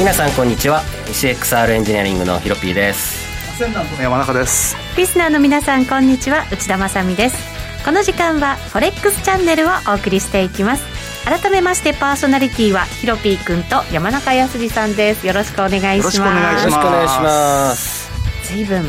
皆さんこんにちは。CXR エンジニアリングのヒロピーです。アセンダントの山中です。リスナーの皆さんこんにちは。内田まさみです。この時間はフォレックスチャンネルをお送りしていきます。改めましてパーソナリティはヒロピー君と山中康さんです。よろしくお願いします。よろしくお願いします。随分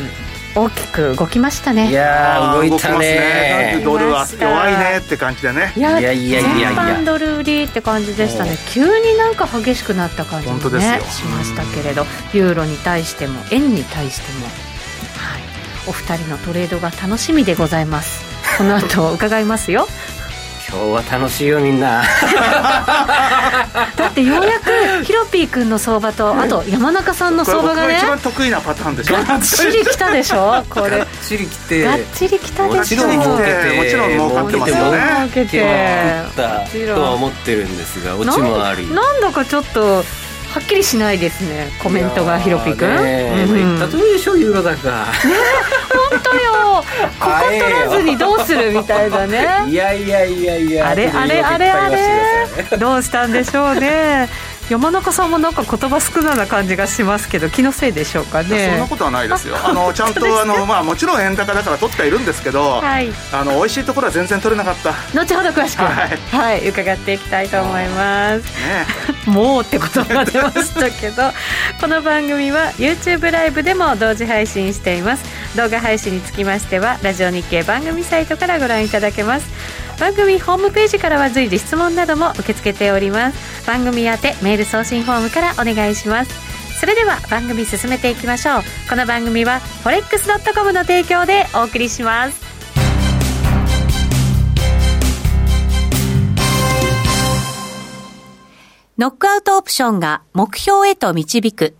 大きく動きましたね。いや動いたね。ね。ドルは弱いねって感じでね。いやいやいやいや全般ドル売りって感じでしたね。急になんか激しくなった感じもねしましたけれどユーロに対しても円に対しても。はい。お二人のトレードが楽しみでございます。この後伺いますよ今日は楽しいよみんな。だってようやくヒロピー君の相場とあと山中さんの相場がね一番得意なパターンでしょ。がっちりきたでしょ？これ。がっちりきて。がっちりきたでしょ？もちろん儲けてもちろん儲かってますよね。儲けてたとは思ってるんですがオチもあり。なんだかちょっとはっきりしないですねコメントがヒロピ君、ね、うん、言ったとでしょユーロ高ね本当よ。ここ取らずにどうするみたいなね。いやいやいやいやあれ。あれあれあれ。どうしたんでしょうね山中さんもなんか言葉少なな感じがしますけど気のせいでしょうかね。そんなことはないですよ。あのちゃんとあの、まあ、もちろん円高だから取ってはいるんですけど、はい、あの美味しいところは全然取れなかった。後ほど詳しく、はい、はい、伺っていきたいと思います、ね、もうって言葉が出ましたけどこの番組は YouTube ライブでも同時配信しています動画配信につきましてはラジオ日経番組サイトからご覧いただけます。番組ホームページからは随時質問なども受け付けております。番組宛てメール送信フォームからお願いします。それでは番組進めていきましょう。この番組は forex.com の提供でお送りします。ノックアウトオプションが目標へと導く。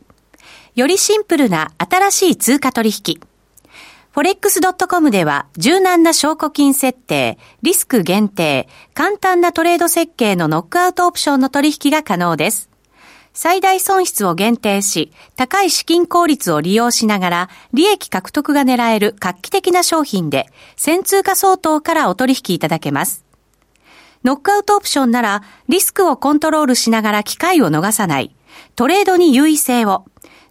よりシンプルな新しい通貨取引。forex.com では柔軟な証拠金設定、リスク限定、簡単なトレード設計のノックアウトオプションの取引が可能です。最大損失を限定し、高い資金効率を利用しながら、利益獲得が狙える画期的な商品で、先通貨相当からお取引いただけます。ノックアウトオプションなら、リスクをコントロールしながら機会を逃さない、トレードに優位性を、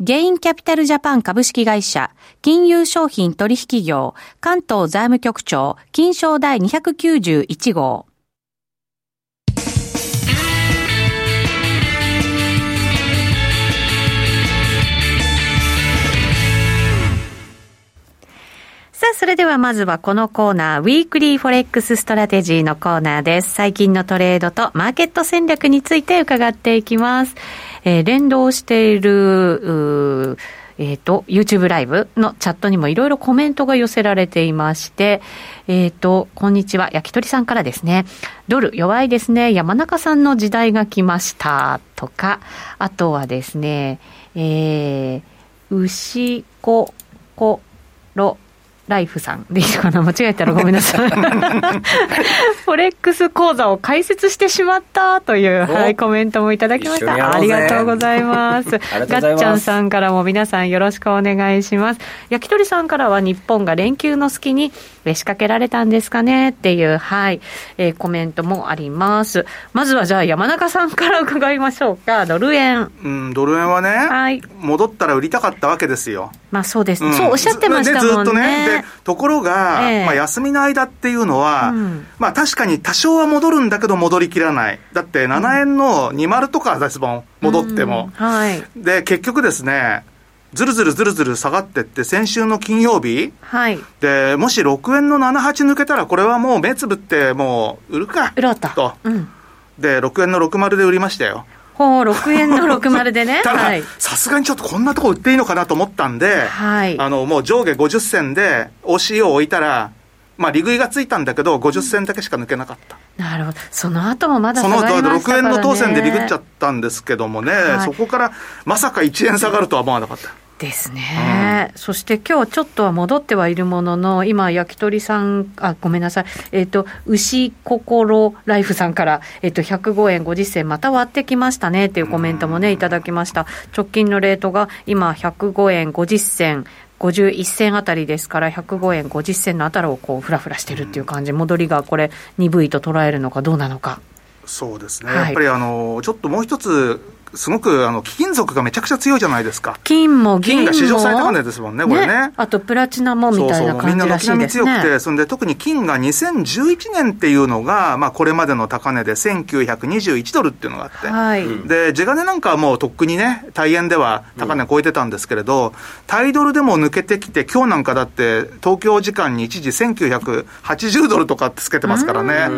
ゲインキャピタルジャパン株式会社、金融商品取引業、関東財務局長、金賞第291号。さあ、それではまずはこのコーナー、ウィークリーフォレックスストラテジーのコーナーです。最近のトレードとマーケット戦略について伺っていきます。えー、連動している、えっ、ー、と、YouTube ライブのチャットにもいろいろコメントが寄せられていまして、えっ、ー、と、こんにちは、焼き鳥さんからですね、ドル弱いですね、山中さんの時代が来ました、とか、あとはですね、えー、牛子、ころ、ライフさんでいいかな？間違えたらごめんなさい。フォレックス講座を開設してしまったという、はい、コメントもいただきました。ありがとうございます。ガッチャンさんからも皆さんよろしくお願いします。焼き鳥さんからは日本が連休の隙に仕掛けられたんですかねっていう、はい、えー、コメントもあります。まずはじゃあ山中さんから伺いましょうか。ドル円。うん、ドル円はね、はい、戻ったら売りたかったわけですよ。まあそうです、うん、そうおっしゃってましたもんね。ずっとね。で、ところが、えー、まあ休みの間っていうのは、うん、まあ確かに多少は戻るんだけど戻りきらない。だって7円の20とかですもん、戻っても。うん、はい。で、結局ですね、ずるずるずるずる下がってって、先週の金曜日、はい、でもし6円の78抜けたら、これはもう目つぶって、もう売るか売ろうと。とうんで、6円の60で売りましたよ。ほう、6円の60でね。ただ、さすがにちょっとこんなとこ売っていいのかなと思ったんで、はい、あの、もう上下50銭で OCO を置いたら、まあ、利食いがついたんだけど、50銭だけしか抜けなかった。なるほど。その後もまだ下がりましたから、ね、その後、6円の当選で利食っちゃったんですけどもね、はい、そこからまさか1円下がるとは思わなかった。ですね、うん、そして今日ちょっとは戻ってはいるものの、今、焼き鳥さん、あごめんなさい、えっ、ー、と牛心ライフさんから、えっ、ー、と105円50銭、また割ってきましたねっていうコメントもね、いただきました。直近のレートが今、105円50銭、51銭あたりですから、105円50銭のあたりをこうふらふらしてるっていう感じ、戻りがこれ、鈍いと捉えるのかどうなのか。そうですね、はい、やっぱりあのちょっともう一つすごくあの貴金属がめちゃくちゃ強いじゃないですか。金も銀も。金が史上最高値ですもんね、これね。あとプラチナもみたいな感じらしいですね。そうそうみんな軒並み強くて、そんで特に金が2011年っていうのが、まあこれまでの高値で1921ドルっていうのがあって、はい、で、地金なんかはもうとっくにね、大円では高値超えてたんですけれど、うん、タイドルでも抜けてきて、今日なんかだって東京時間に一時1980ドルとかってつけてますからね。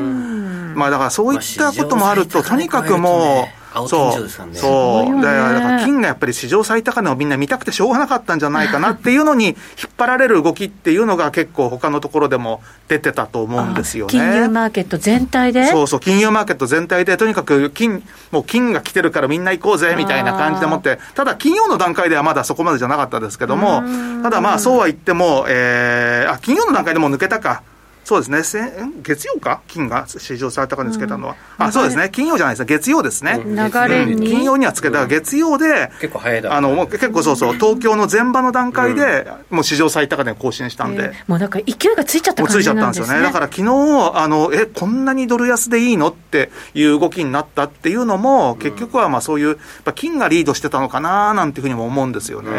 まあだからそういったこともあると、とにかくもう、青天井ですからね。そう。だから金がやっぱり史上最高値をみんな見たくてしょうがなかったんじゃないかなっていうのに引っ張られる動きっていうのが結構他のところでも出てたと思うんですよね。金融マーケット全体で？そうそう、金融マーケット全体でとにかく金、もう金が来てるからみんな行こうぜみたいな感じでもって、ただ金曜の段階ではまだそこまでじゃなかったですけども、ただまあそうは言っても、えー、あ、金曜の段階でも抜けたか。そうですね、月曜か、金が史上最高値つけたのは、うん、あそうですね、金曜じゃないです月曜ですね、流れに。金曜にはつけた、月曜で、結構早いだ、あの結構そうそう、東京の前場の段階で、もう史上最高値更新したんで、もうだから勢いがついちゃった感じなんですね、ついちゃったんですよね、だから昨日あのえこんなにドル安でいいの？っていう動きになったっていうのも、結局はまあそういう、金がリードしてたのかななんていうふうにも思うんですよね。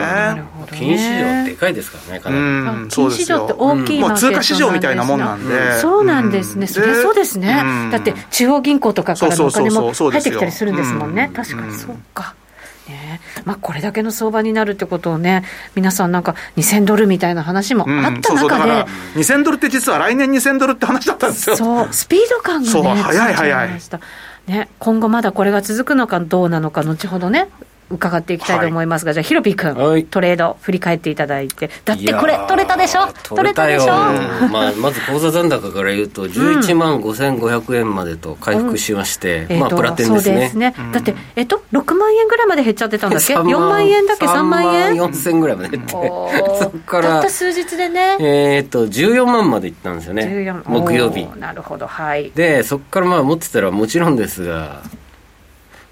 金市場でかいですからね、かなり。うん、金市場って大きいもう通貨市場みたいなもんなんで。そうなんですね、そそうですね、だって中央銀行とかからのお金も入ってきたりするんですもんね、確かに。そうか。ね。まあ、これだけの相場になるってことをね、皆さんなんか2000ドルみたいな話もあった中で、うん、そう。そう2000ドルって実は来年2000ドルって話だったんですよ。そう、スピード感がね、早い早い。ね、今後まだこれが続くのかどうなのか、後ほどね、伺っていきたいと思いますが、はい、じゃあ、ヒロピー君、はい、トレード、振り返っていただいて、だってこれ、取れたでしょ、取れたでしょ、まあ、まず口座残高から言うと、11万5500円までと回復しまして、うん、まあ、プラテンですね。そうですね、うん、だって、えっと、6万円ぐらいまで減っちゃってたんだっけ、4万円だっけ、3万円 ?3 万4000ぐらいまで減って、そこから、たった数日でね、えー、っと、14万までいったんですよね、木曜日。なるほど、はい。で、そこからまあ持ってたら、もちろんですが、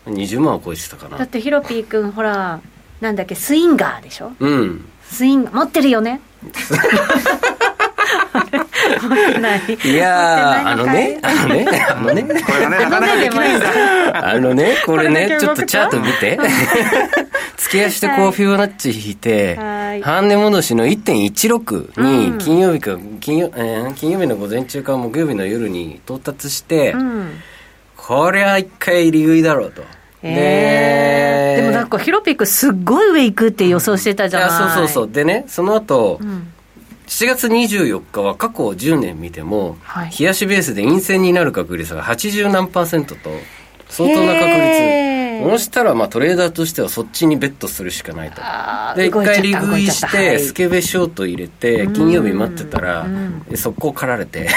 20万は超えてたかな。だってヒロピー君ほらなんだっけスインガーでしょ？うん。スインガー持ってるよね？いやあのね、あのね、あのね、これがね、なかなかできないんだ。あのね、これね、ちょっとチャート見て。付け足してこうフィボナッチ引いて、半値戻しの1.16に金曜日か、金曜、えー、金曜日の午前中か木曜日の夜に到達して、うんこりゃ一回利食いだろうと。えー、でもなんかヒロピックすっごい上行くって予想してたじゃない、うん、そうそうそう。でねその後、うん、7月24日は過去10年見ても、はい、冷やしベースで陰線になる確率が80何パーセントと相当な確率。そしたらまあトレーダーとしてはそっちにベットするしかないと。で一回利食いして、スケベショート入れて金曜日待ってたら、速攻狩られて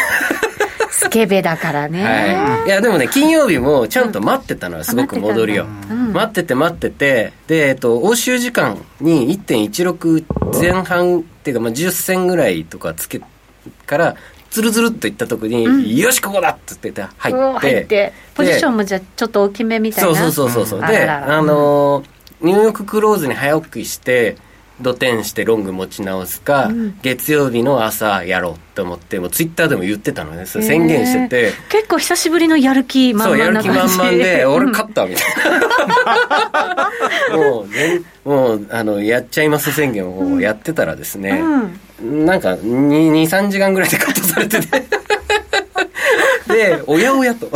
スケベだからね、はい、いやでもね金曜日もちゃんと待ってたのはすごく戻りを、待ってて待ってて。で、えっと、欧州時間に1.16前半っていうか、まあ、10銭ぐらいとかつけからつるつるっといったとこに、うん、よしここだっつって入って。入って。ポジションもじゃちょっと大きめみたいな。そうそうそうそう、う。ん、であのー、ニューヨーククローズに早起きして土点してロング持ち直すか、うん、月曜日の朝やろうと思ってもうツイッターでも言ってたのね。それ宣言してて、結構久しぶりのやる気満々な感じそうやる気満々で 俺勝ったみたいな。もうねもうあのやっちゃいます宣言をやってたらですね、うん、なんか23時間ぐらいでカットされてて。でおやおやと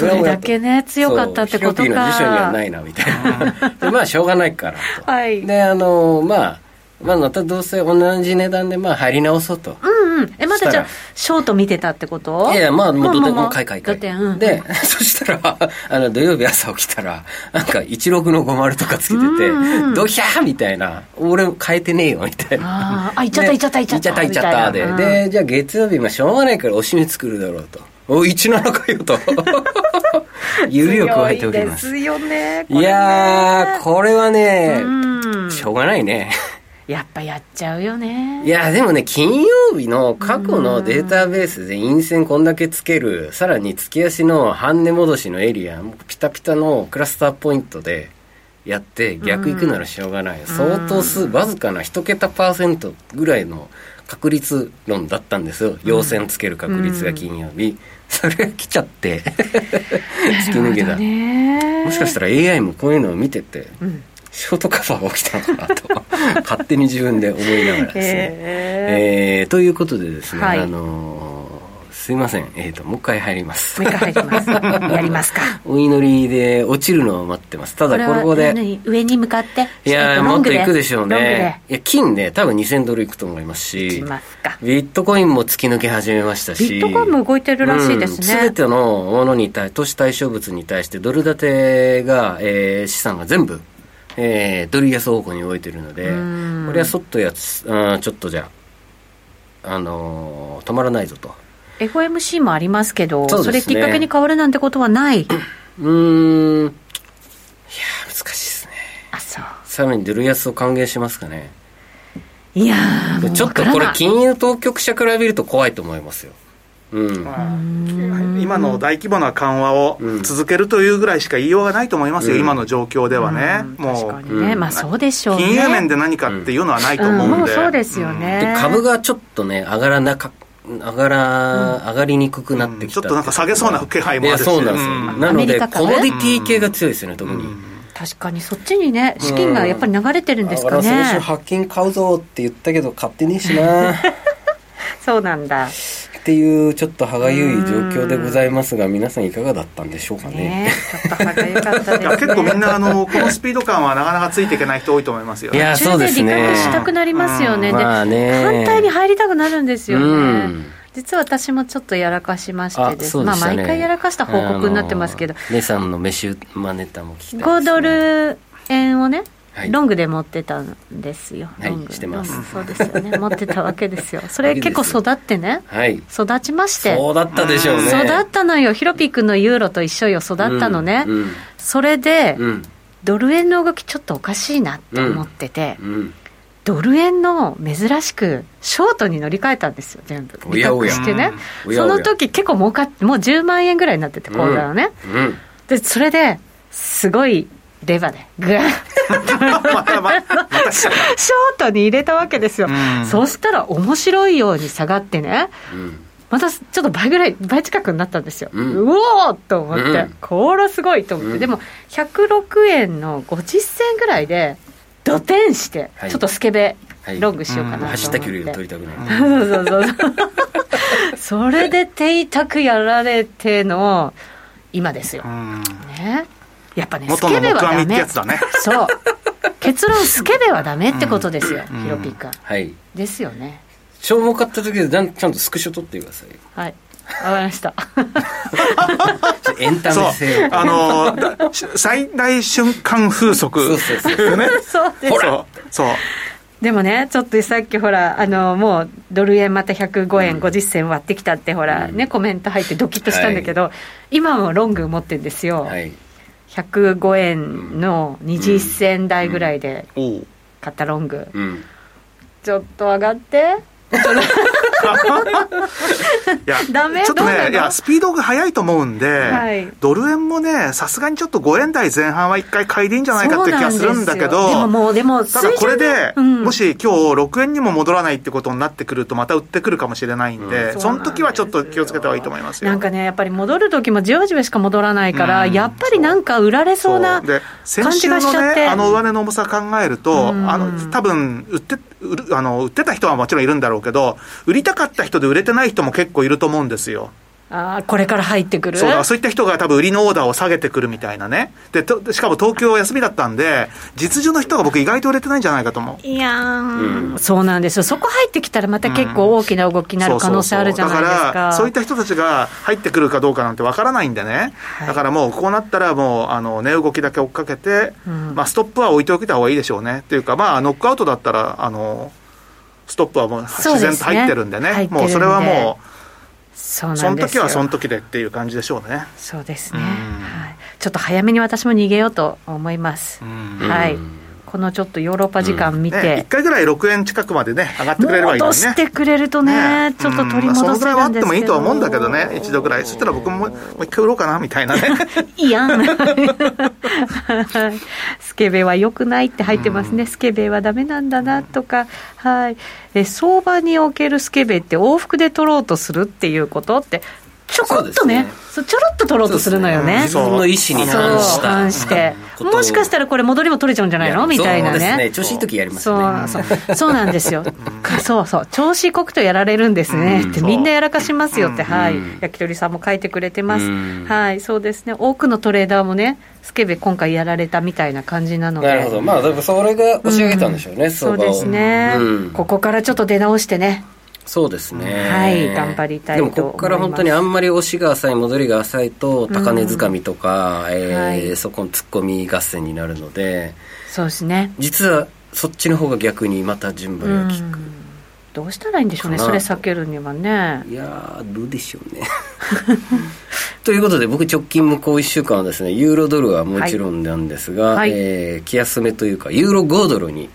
それだけね強かったってことかヒロピーの辞書にはないなみたいな でまあしょうがないからと、はい、であのまあまあまたどうせ同じ値段でまあ入り直そうと、うんうんん。え、まだじゃあ、ショート見てたってこと？いやいや、まあ、もう土点、買い買い買い。うん、で、そしたら、あの、土曜日朝起きたら、なんか、16の50とかつけてて、ドヒャーみたいな、俺変えてねえよ、みたいな。あ、いっちゃった、いっちゃった、いっちゃった。いっちゃった、いっちゃった、で。で、じゃあ月曜日、まあ、しょうがないからおしめ作るだろうと。お、17かよと。指を加えておきます。ですよね。やー、これはね、しょうがないね。やっぱやっちゃうよね。いや、でもね、金曜日の過去のデータベースで陰線こんだけつける、さらに月足の半値戻しのエリア、ピタピタのクラスターポイントでやって逆行くならしょうがない。相当数、わずかな一桁パーセントぐらいの確率論だったんですよ。陽線つける確率が金曜日。それが来ちゃって 突き抜けた。もしかしたら AI もこういうのを見てて、うんショートカバーが起きたのかなと 勝手に自分で思いながらですね。えー、えー、ということでですね、はい、あのすいません。えっ、ー、と、もう一回入ります。もう一回入ります。やりますか。お祈りで落ちるのを待ってます。ただ、ここで。上に向かって。いや、もっといくでしょうね。いや、金ね、多分2000ドルいくと思いますし。ビットコインも突き抜け始めましたし。ビットコインも動いてるらしいですね。す、べ、ん、てのものに対、都市対象物に対してドル建てが、えー、資産が全部、えー、ドル安方向に動いてるので、これはそっとやつ、うん、ちょっとじゃあ、あのー、止まらないぞと。FOMC もありますけど、そ、ね,、れきっかけに変わるなんてことはない？うん。いや難しいですね。あそう。さらにドル安を還元しますかね。いやちょっとこれ金融当局者から見ると怖いと思いますよ。うん、今の大規模な緩和を続けるというぐらいしか言いようがないと思いますよ、うん、今の状況ではね、うね、まあそうでしょう、ね、金融面で何かっていうのはないと思うんで、そうですよね、株がちょっとね、上がらなか上がら、うん、上がりにくくなってきた、ちょっとなんか下げそうな気配もあるし。そうなんですよ、うん、なのでコモディティ系が強いですよね、特に、確かにそっちにね資金がやっぱり流れてるんですかね、先週発金買うぞって言ったけど買ってねえしな。そうなんだっていうちょっと歯がゆい状況でございますが皆さんいかがだったんでしょうかね。ねちょっと歯がゆかったです、ね、結構みんなあのこのスピード感はなかなかついていけない人多いと思いますよ、ね、いやそうですね。したくなりますよね、まあね、反対に入りたくなるんですよね、実は私もちょっとやらかしましてです、ね、まあ毎回やらかした報告になってますけど。姉さんの飯マネタも聞きたいです、ね、5ドル円をねロングで持ってたんですよ、はい、してます。そうですよね。持ってたわけですよ。それ結構育ってね、はい、育ちまして。そうだったでしょうね。育ったのよ。ヒロピー君のユーロと一緒よ。育ったのね、うんうん、それで、うん、ドル円の動きちょっとおかしいなって思ってて、ドル円の珍しくショートに乗り換えたんですよ全部。利確してね。その時結構儲かってもう10万円ぐらいになってて口座がね、でそれですごいレバーでグーショートに入れたわけですよ、うん、そしたら面白いように下がってね、うん、またちょっと倍ぐらい倍近くになったんですよ、うん、うおーと思って、うん、これすごいと思って、でも106円の50銭ぐらいで土天して、はい、ちょっとスケベロングしようかなと思って、走った距離を取りたくないそうそうそうそ れで手痛くやられての今ですよ、ねやっぱねスケベはダメ。ね、そう。結論スケベはダメってことですよ、ヒロピカはい。ですよね。消耗買った時でちゃんとスクショ撮ってくださいはい。わかりました。エンタメ性あの最大瞬間風速そうそうそう。ね。そうです。ほらそう。でもね、ちょっとさっきほら、あのもうドル円また105円50銭割ってきたって、ほら、ね、コメント入ってドキッとしたんだけど、今もロング持ってるんですよ。はい105円の20銭台ぐらいで買ったロング、ちょっと上がっていやダメちょっとねいやスピードが速いと思うんで、はい、ドル円もねさすがにちょっと5円台前半は一回買いでいいんじゃないかって気がするんだけどでももうでもただこれで、うん、もし今日6円にも戻らないってことになってくるとまた売ってくるかもしれないんで、うん、その時はちょっと気をつけた方がいいと思いますよ。なんかねやっぱり戻る時もじわじわしか戻らないから、う。ん、やっぱりなんか売られそうな感じがしちゃって、ね、あの上値の重さ考えると、あの多分売って売るあの売ってた人はもちろんいるんだろうけど売りたかった人で売れてない人も結構いると思うんですよ。あこれから入ってくる？そうそういった人が多分売りのオーダーを下げてくるみたいなね。で、としかも東京休みだったんで、実需の人が僕意外と売れてないんじゃないかと思う。いやー、うん、そうなんですよ。そこ入ってきたらまた結構大きな動きになる可能性あるじゃないですか。だから、そういった人たちが入ってくるかどうかなんてわからないんでね。はい、だからもうこうなったらもう、あの、値動きだけ追っかけて、うん、まあストップは置いておいた方がいいでしょうね。っていうか、まあノックアウトだったら、あの、ストップはもう自然と入ってるんでね。でねもうそれはもう、そうなんですその時はその時でっていう感じでしょうね。そうですね。はい。ちょっと早めに私も逃げようと思います。はい。このちょっとヨーロッパ時間見て、うんね、1回ぐらい6円近くまでね、上がってくれればいいのにね。戻してくれるとね、ねちょっと取り戻せるんですけど、うんまあ、そのぐらいはあってもいいとは思うんだけどね、一度ぐらい。そしたら僕ももう一回売ろうかな、みたいなね。いやん。スケベは良くないって入ってますね。スケベはダメなんだな、とか。はい。え、相場におけるスケベって往復で取ろうとするっていうことって、ちょこっとね、そうちょろっと取ろうとするのよね。自分の意思に反した。反して。もしかしたらこれ戻りも取れちゃうんじゃないの？みたいなね。ね。調子いい時やりますね。そうそう。そうなんですよ。そうそう。調子こくとやられるんですね。ってみんなやらかしますよって、はい。焼き鳥さんも書いてくれてます。はい。そうですね。多くのトレーダーもね、スケベ今回やられたみたいな感じなので。なるほど。まあ、それが押し上げたんでしょうね、そうですね。ここからちょっと出直してね。そうですね。はい、頑張りたいとでも、ここから本当にあんまり押しが浅い、戻りが浅いと、高値掴みとか、うん、えーはい、そこの突っ込み合戦になるので、そうですね。実は、そっちの方が逆にまた順番が効く。どうしたらいいんでしょうね、それ避けるにはね。いやどうでしょうね。ということで、僕、直近向こう1週間はですね、ユーロドルはもちろんなんですが、はい、えー、気休めというか、ユーロ5ドルに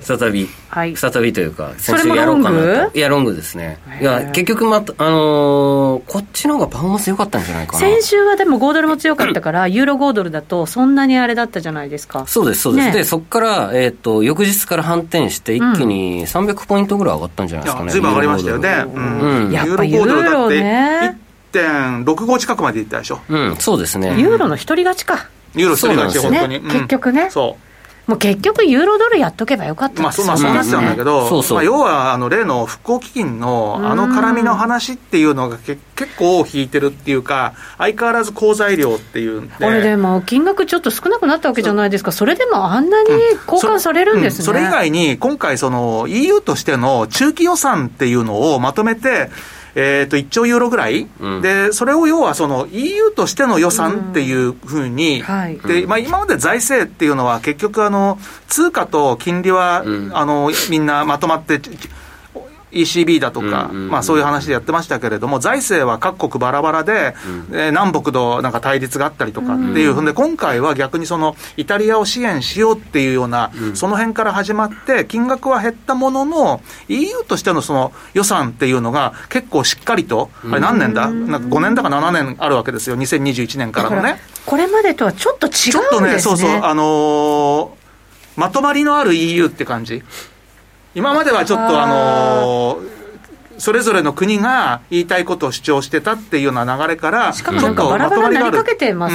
再び、はい、再びというか、先週やろうかなと。いや、ロングですね。いや、結局また、あのー、こっちの方がパフォーマンス良かったんじゃないかな。先週はでも5ドルも強かったから、ユーロ5ドルだと、そんなにあれだったじゃないですか。そうです、そうです。ね、で、そこから、えっ、ー、と、翌日から反転して、一気に300ポイントぐらい上がったんじゃないですかね。ずいぶん上がりましたよね。うん。やっぱユーロね。1.65近くまでいったでしょ。うん、そうですね。ユーロの一人勝ちか。ユーロ一人勝ち、本当に。結局ね。そう。もう結局、ユーロドルやっとけばよかったまあ、そうまあ、そうなっちゃうん。だけど、そうそう。まあ、要はあの例の復興基金のあの絡みの話っていうのがけ結構引いてるっていうか、相変わらず好材料っていうんで。これでも、金額ちょっと少なくなったわけじゃないですか、それでもあんなに交換されるんですね、うん。そうん、それ以外に、今回、EU としての中期予算っていうのをまとめて、えー、と1兆ユーロぐらい、うん、でそれを要はその EU としての予算っていうふうに、はい、でまあ、今まで財政っていうのは、結局あの、通貨と金利は、あのみんなまとまって、ECB だとか、まあ、そういう話でやってましたけれども、財政は各国バラバラで、うん、えー、南北のなんか対立があったりとかっていうふうで、今回は逆にそのイタリアを支援しようっていうような、うん、その辺から始まって、金額は減ったものの、EU としてのその予算っていうのが、結構しっかりと、あれ何年だ、なんか5年だか7年あるわけですよ、2021年からのね。これまでとはちょっと違うんですね。ちょっとね、そうそう、あのー、まとまりのある EU って感じ。今まではちょっとあのーそれぞれの国が言いたいことを主張してたっていうような流れから、ちょっとまとまりがある。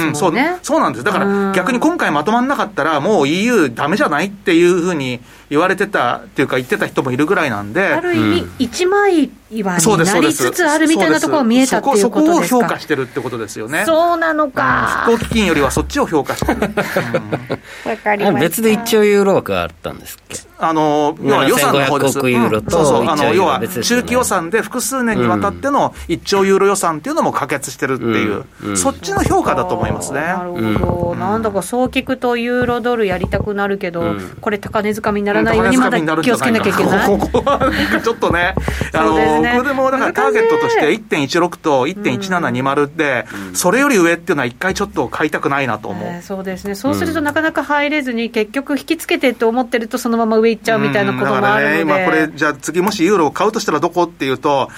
うん、そうそうなんです。だから逆に今回まとまんなかったら、もう EU だめじゃないっていうふうに言われてたっていうか、言ってた人もいるぐらいなんで。ある意味、一枚岩になりつつあるみたいなところが見えたっていうことですか？そこを評価してるってことですよね。そうなのか。復興基金よりはそっちを評価してる。わ、かりま別で1兆ユーロ枠があったんですっけ？あの、要は予算の方です。億ユーロと、そうそう、あの、要は中期予算で複数年にわたっての1兆ユーロ予算っていうのも可決してるっていう、そっちの評価だと思いますね。なるほど。なんだかそう聞くとユーロドルやりたくなるけど、これ高値掴みにならないようにまだ気をつけなきゃいけない。ここはちょっとね、あの、僕でもだからターゲットとして1.16と1.1720で、それより上っていうのは一回ちょっと買いたくないなと思う。そうですね。そうするとなかなか入れずに、結局引きつけてって思ってるとそのまま上行っちゃうみたいなこともあるので。ね、今これ、じゃあ次もしユーロを買うとしたらどこっていうと、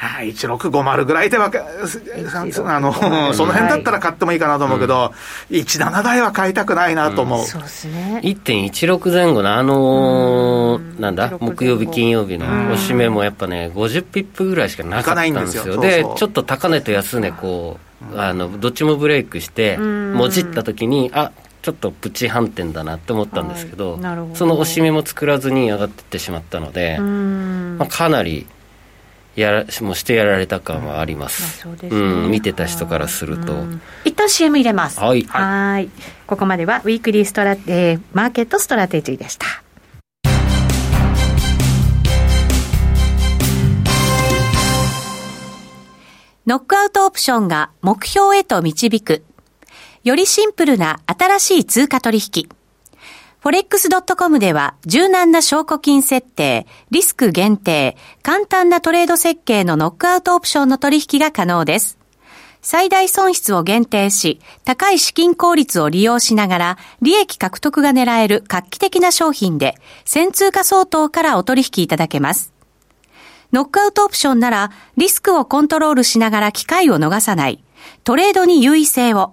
はい、1650ぐらいでは、あの、その辺だったら買ってもいいかなと思うけど、はい、17台は買いたくないなと思う。うん、そうですね。1.16前後のあのー、なんだ、木曜日、金曜日のおしめもやっぱね、50ピップぐらいしかなかったんですよ。でちょっと高値と安値、こう、あの、どっちもブレイクして、もじった時に、あちょっとプチ反転だなって思ったんですけどはいど、その押し目も作らずに上がっていってしまったので、まあ、かなりやらもうしてやられた感はあります。うん、ねうん、見てた人からすると。一旦 CM 入れます。はい。はい。ここまでは Weekly Strate、Market Strategy でした。ノックアウトオプションが目標へと導く。よりシンプルな新しい通貨取引。forex.com では柔軟な証拠金設定、リスク限定、簡単なトレード設計のノックアウトオプションの取引が可能です。最大損失を限定し、高い資金効率を利用しながら、利益獲得が狙える画期的な商品で、先通貨相当からお取引いただけます。ノックアウトオプションなら、リスクをコントロールしながら機会を逃さない、トレードに優位性を、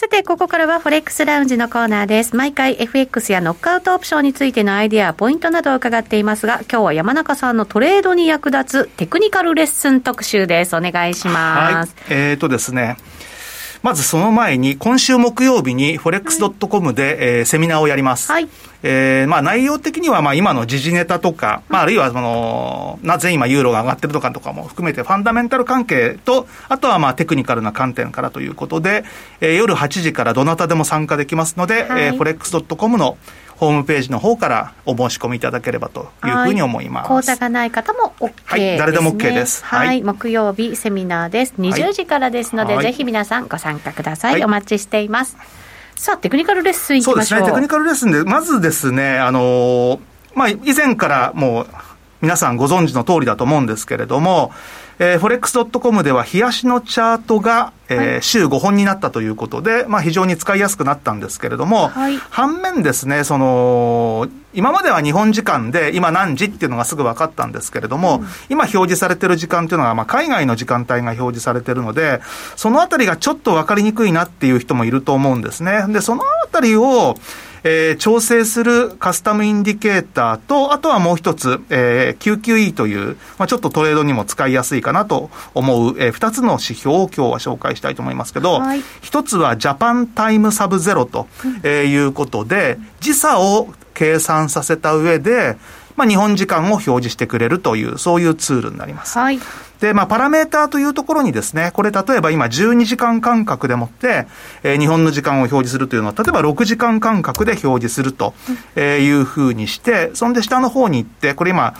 さて、ここからはフォレックスラウンジのコーナーです。毎回 FX やノックアウトオプションについてのアイディア、ポイントなどを伺っていますが、今日は山中さんのトレードに役立つテクニカルレッスン特集です。お願いします。はい、えっ、ー、とですね。まずその前に、今週木曜日に forex.com で、はい、えー、セミナーをやります。はい。えー、まあ内容的にはまあ今の時事ネタとか、まああるいはその、なぜ今ユーロが上がってるとかとかも含めてファンダメンタル関係と、あとはまあテクニカルな観点からということで、えー、夜8時からどなたでも参加できますので、はい、えー、forex.com のホームページの方からお申し込みいただければというふうに思います。講座がない方も OK です、ね、はい、誰でも OK です。はい、はい、木曜日セミナーです。20時からですので、はい、ぜひ皆さんご参加ください。お待ちしています。さあ、テクニカルレッスンいきましょう。そうですね、テクニカルレッスンで、まずですね、あのー、まあ、以前からもう、皆さんご存知の通りだと思うんですけれども、えー、forex.com では、冷やしのチャートが、えー、はい、週5本になったということで、まあ、非常に使いやすくなったんですけれども、はい、反面ですね、その、今までは日本時間で今何時っていうのがすぐ分かったんですけれども、うん、今表示されてる時間っていうのは、まあ、海外の時間帯が表示されてるので、そのあたりがちょっと分かりにくいなっていう人もいると思うんですね。で、そのあたりを、えー、調整するカスタムインディケーターと、あとはもう一つ、えー、QQE という、まあ、ちょっとトレードにも使いやすいかなと思う、えー、二つの指標を今日は紹介したいと思いますけど、はい、一つはジャパンタイムサブゼロと、えー、いうことで、時差を計算させた上で、まあ、日本時間を表示してくれるという、そういうツールになります。はい。で、まあ、パラメーターというところにですね、これ例えば今12時間間隔でもって、えー、日本の時間を表示するというのは、例えば6時間間隔で表示するというふうにして、そんで下の方に行って、これ今、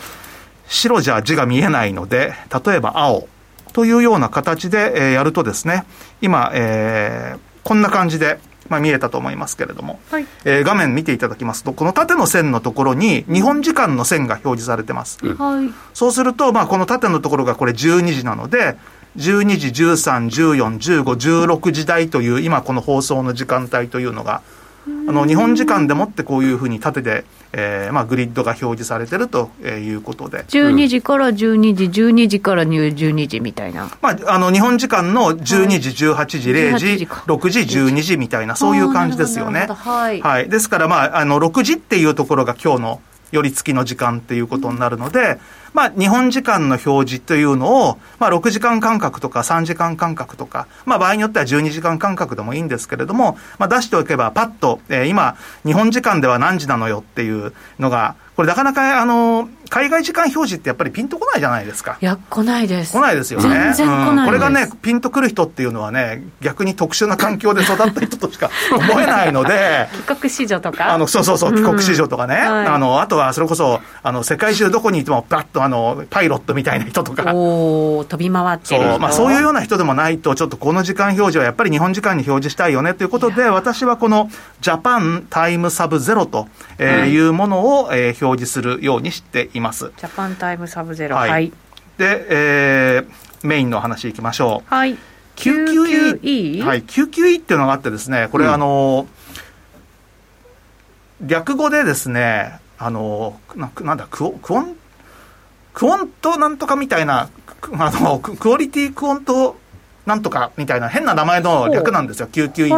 白じゃ字が見えないので、例えば青というような形で、えー、やるとですね、今、えー、こんな感じで、まあ、見えたと思いますけれども、はい、えー、画面見ていただきますと、この縦の線のところに日本時間の線が表示されてます。うん、そうすると、まあ、この縦のところがこれ12時なので、12時、13、14、15、16時台という今この放送の時間帯というのがあの日本時間でもってこういうふうに縦で、えーまあ、グリッドが表示されてるということで。12時から12時、12時から12時みたいな、まあ、あの日本時間の12時、18時、0時、6時、12時みたいな、そういう感じですよね。はい、はい、ですから、まあ、あの6時っていうところが今日の寄り付きの時間っていうことになるので、まあ、日本時間の表示というのを、まあ、6時間間隔とか3時間間隔とか、まあ、場合によっては12時間間隔でもいいんですけれども、まあ、出しておけば、パッと、えー、今、日本時間では何時なのよっていうのが、これなかなか、あの、海外時間表示ってやっぱりピンとこないじゃないですか。いや、来ないです。来ないですよね。全然来ない、うん、これがね、ピンとくる人っていうのはね、逆に特殊な環境で育った人としか 思えないので。帰国子女とか？あの、そうそうそう、帰国子女とかね。うんはい、あの、あとはそれこそ、あの、世界中どこにいても、バッとあの、パイロットみたいな人とか。お飛び回ってそう、まあそういうような人でもないと、ちょっとこの時間表示はやっぱり日本時間に表示したいよねということで、私はこのジャパンタイムサブゼロというものを、えー、表示するようにしています。ジャパンタイムサブゼロ。はい。はい、で、えー、メインの話いきましょう。はい。QQE? はい。QQE っていうのがあってですね、これ、うん、あの、略語でですね、あの、ななんだ、クオクオン、 Quant なんとかみたいな、あの、 Quality Quant なんとかみたいな変な名前の略なんですよ、QQE って。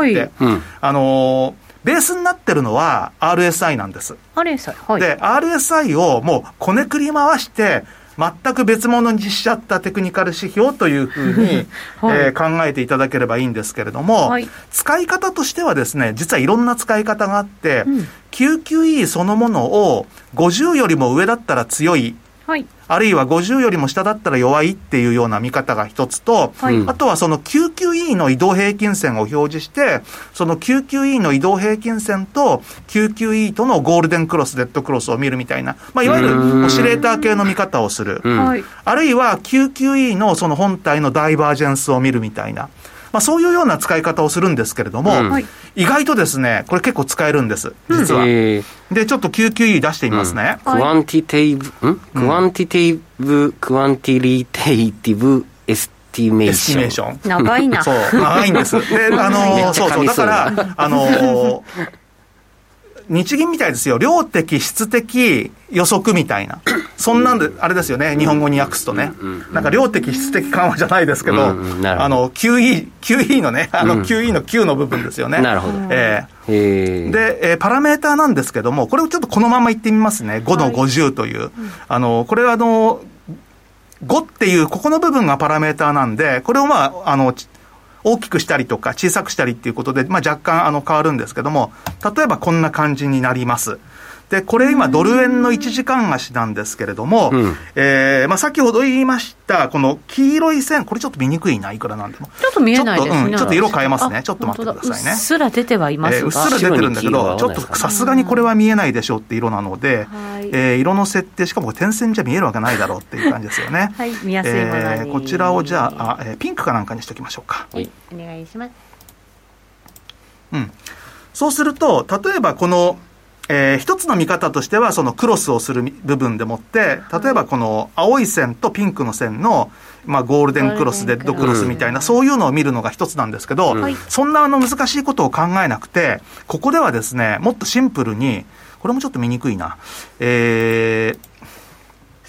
はい、あの、ベースになってるのは RSI なんです。RSI、はい。で、RSI をもうこねくり回して、全く別物にしちゃったテクニカル指標というふうに、はい、えー、考えていただければいいんですけれども、はい、使い方としてはですね、実はいろんな使い方があって、うん、QQE そのものを50よりも上だったら強いはい、あるいは50よりも下だったら弱いっていうような見方が一つと、はい、あとはその QQE の移動平均線を表示して、その QQE の移動平均線と QQE とのゴールデンクロス、デッドクロスを見るみたいな、まあ、いわゆるオシレーター系の見方をする。あるいは QQE のその本体のダイバージェンスを見るみたいな。まあ、そういうような使い方をするんですけれども、うん、意外とですね、これ結構使えるんです、実は。で、ちょっと QQE 出してみますね。 Quantitative、ん Quantitative、 Quantitative、 Estimation。 Estimation。長いな。そう、長いんです。で、あの、そうそう、だから、あの、日銀みたいですよ。量的、質的予測みたいな。そんなんで、あれですよね。日本語に訳すとね。なんか量的、質的緩和じゃないですけど、あの、QE、QE のね、あの QE の Q の部分ですよね。なるほど。えー、で、えー、パラメーターなんですけども、これをちょっとこのまま言ってみますね。5の50という。あの、これはあの、5っていう、ここの部分がパラメーターなんで、これをまあ、あの、大きくしたりとか小さくしたりっていうことで、まあ、若干あの変わるんですけども、例えばこんな感じになります。で、これ今、ドル円の1時間足なんですけれども、うん、えー、まあ、先ほど言いました、この黄色い線、これちょっと見にくいな、いくらなんでも。ちょっと見えないですね。ちょっと,、うん、ちょっと色変えますね。ちょっと待ってくださいね。うっすら出てはいますえー、うっすら出てるんだけど、ちょっとさすがにこれは見えないでしょうって色なので、はい、えー、色の設定、しかも点線じゃ見えるわけないだろうっていう感じですよね。はい、見やすいものに、えー、こちらをじゃあ、えー、ピンクかなんかにしておきましょうか。はい、お願いします。うん。そうすると、例えばこの、えー、一つの見方としては、そのクロスをする部分でもって、例えばこの青い線とピンクの線の、まあ、ゴールデンクロス、デッドクロスみたいな、そういうのを見るのが一つなんですけど、そんなあの難しいことを考えなくて、ここではですね、もっとシンプルに、これもちょっと見にくいな、えー、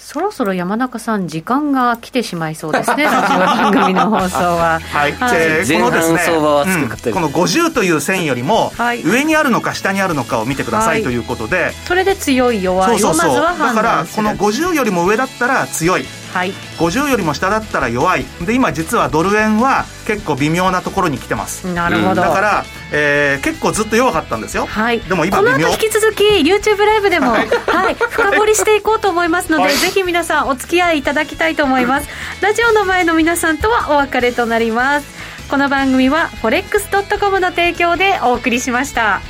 そろそろ山中さん、時間が来てしまいそうですね、ラジオ番組の放送は。はい、はい、えー、このですね、うん、この50という線よりも、上にあるのか下にあるのかを見てください、ということで、それで強い弱いをまずは判断だからこの50よりも上だったら強いはい、50よりも下だったら弱い。で今実はドル円は結構微妙なところに来てます。なるほど、だから、えー、結構ずっと弱かったんですよ、はい、でも今この後引き続き YouTube ライブでも、はい、はい、深掘りしていこうと思いますので、はい、ぜひ皆さんお付き合いいただきたいと思います。ラジオの前の皆さんとはお別れとなります。この番組は forex.com の提供でお送りしました。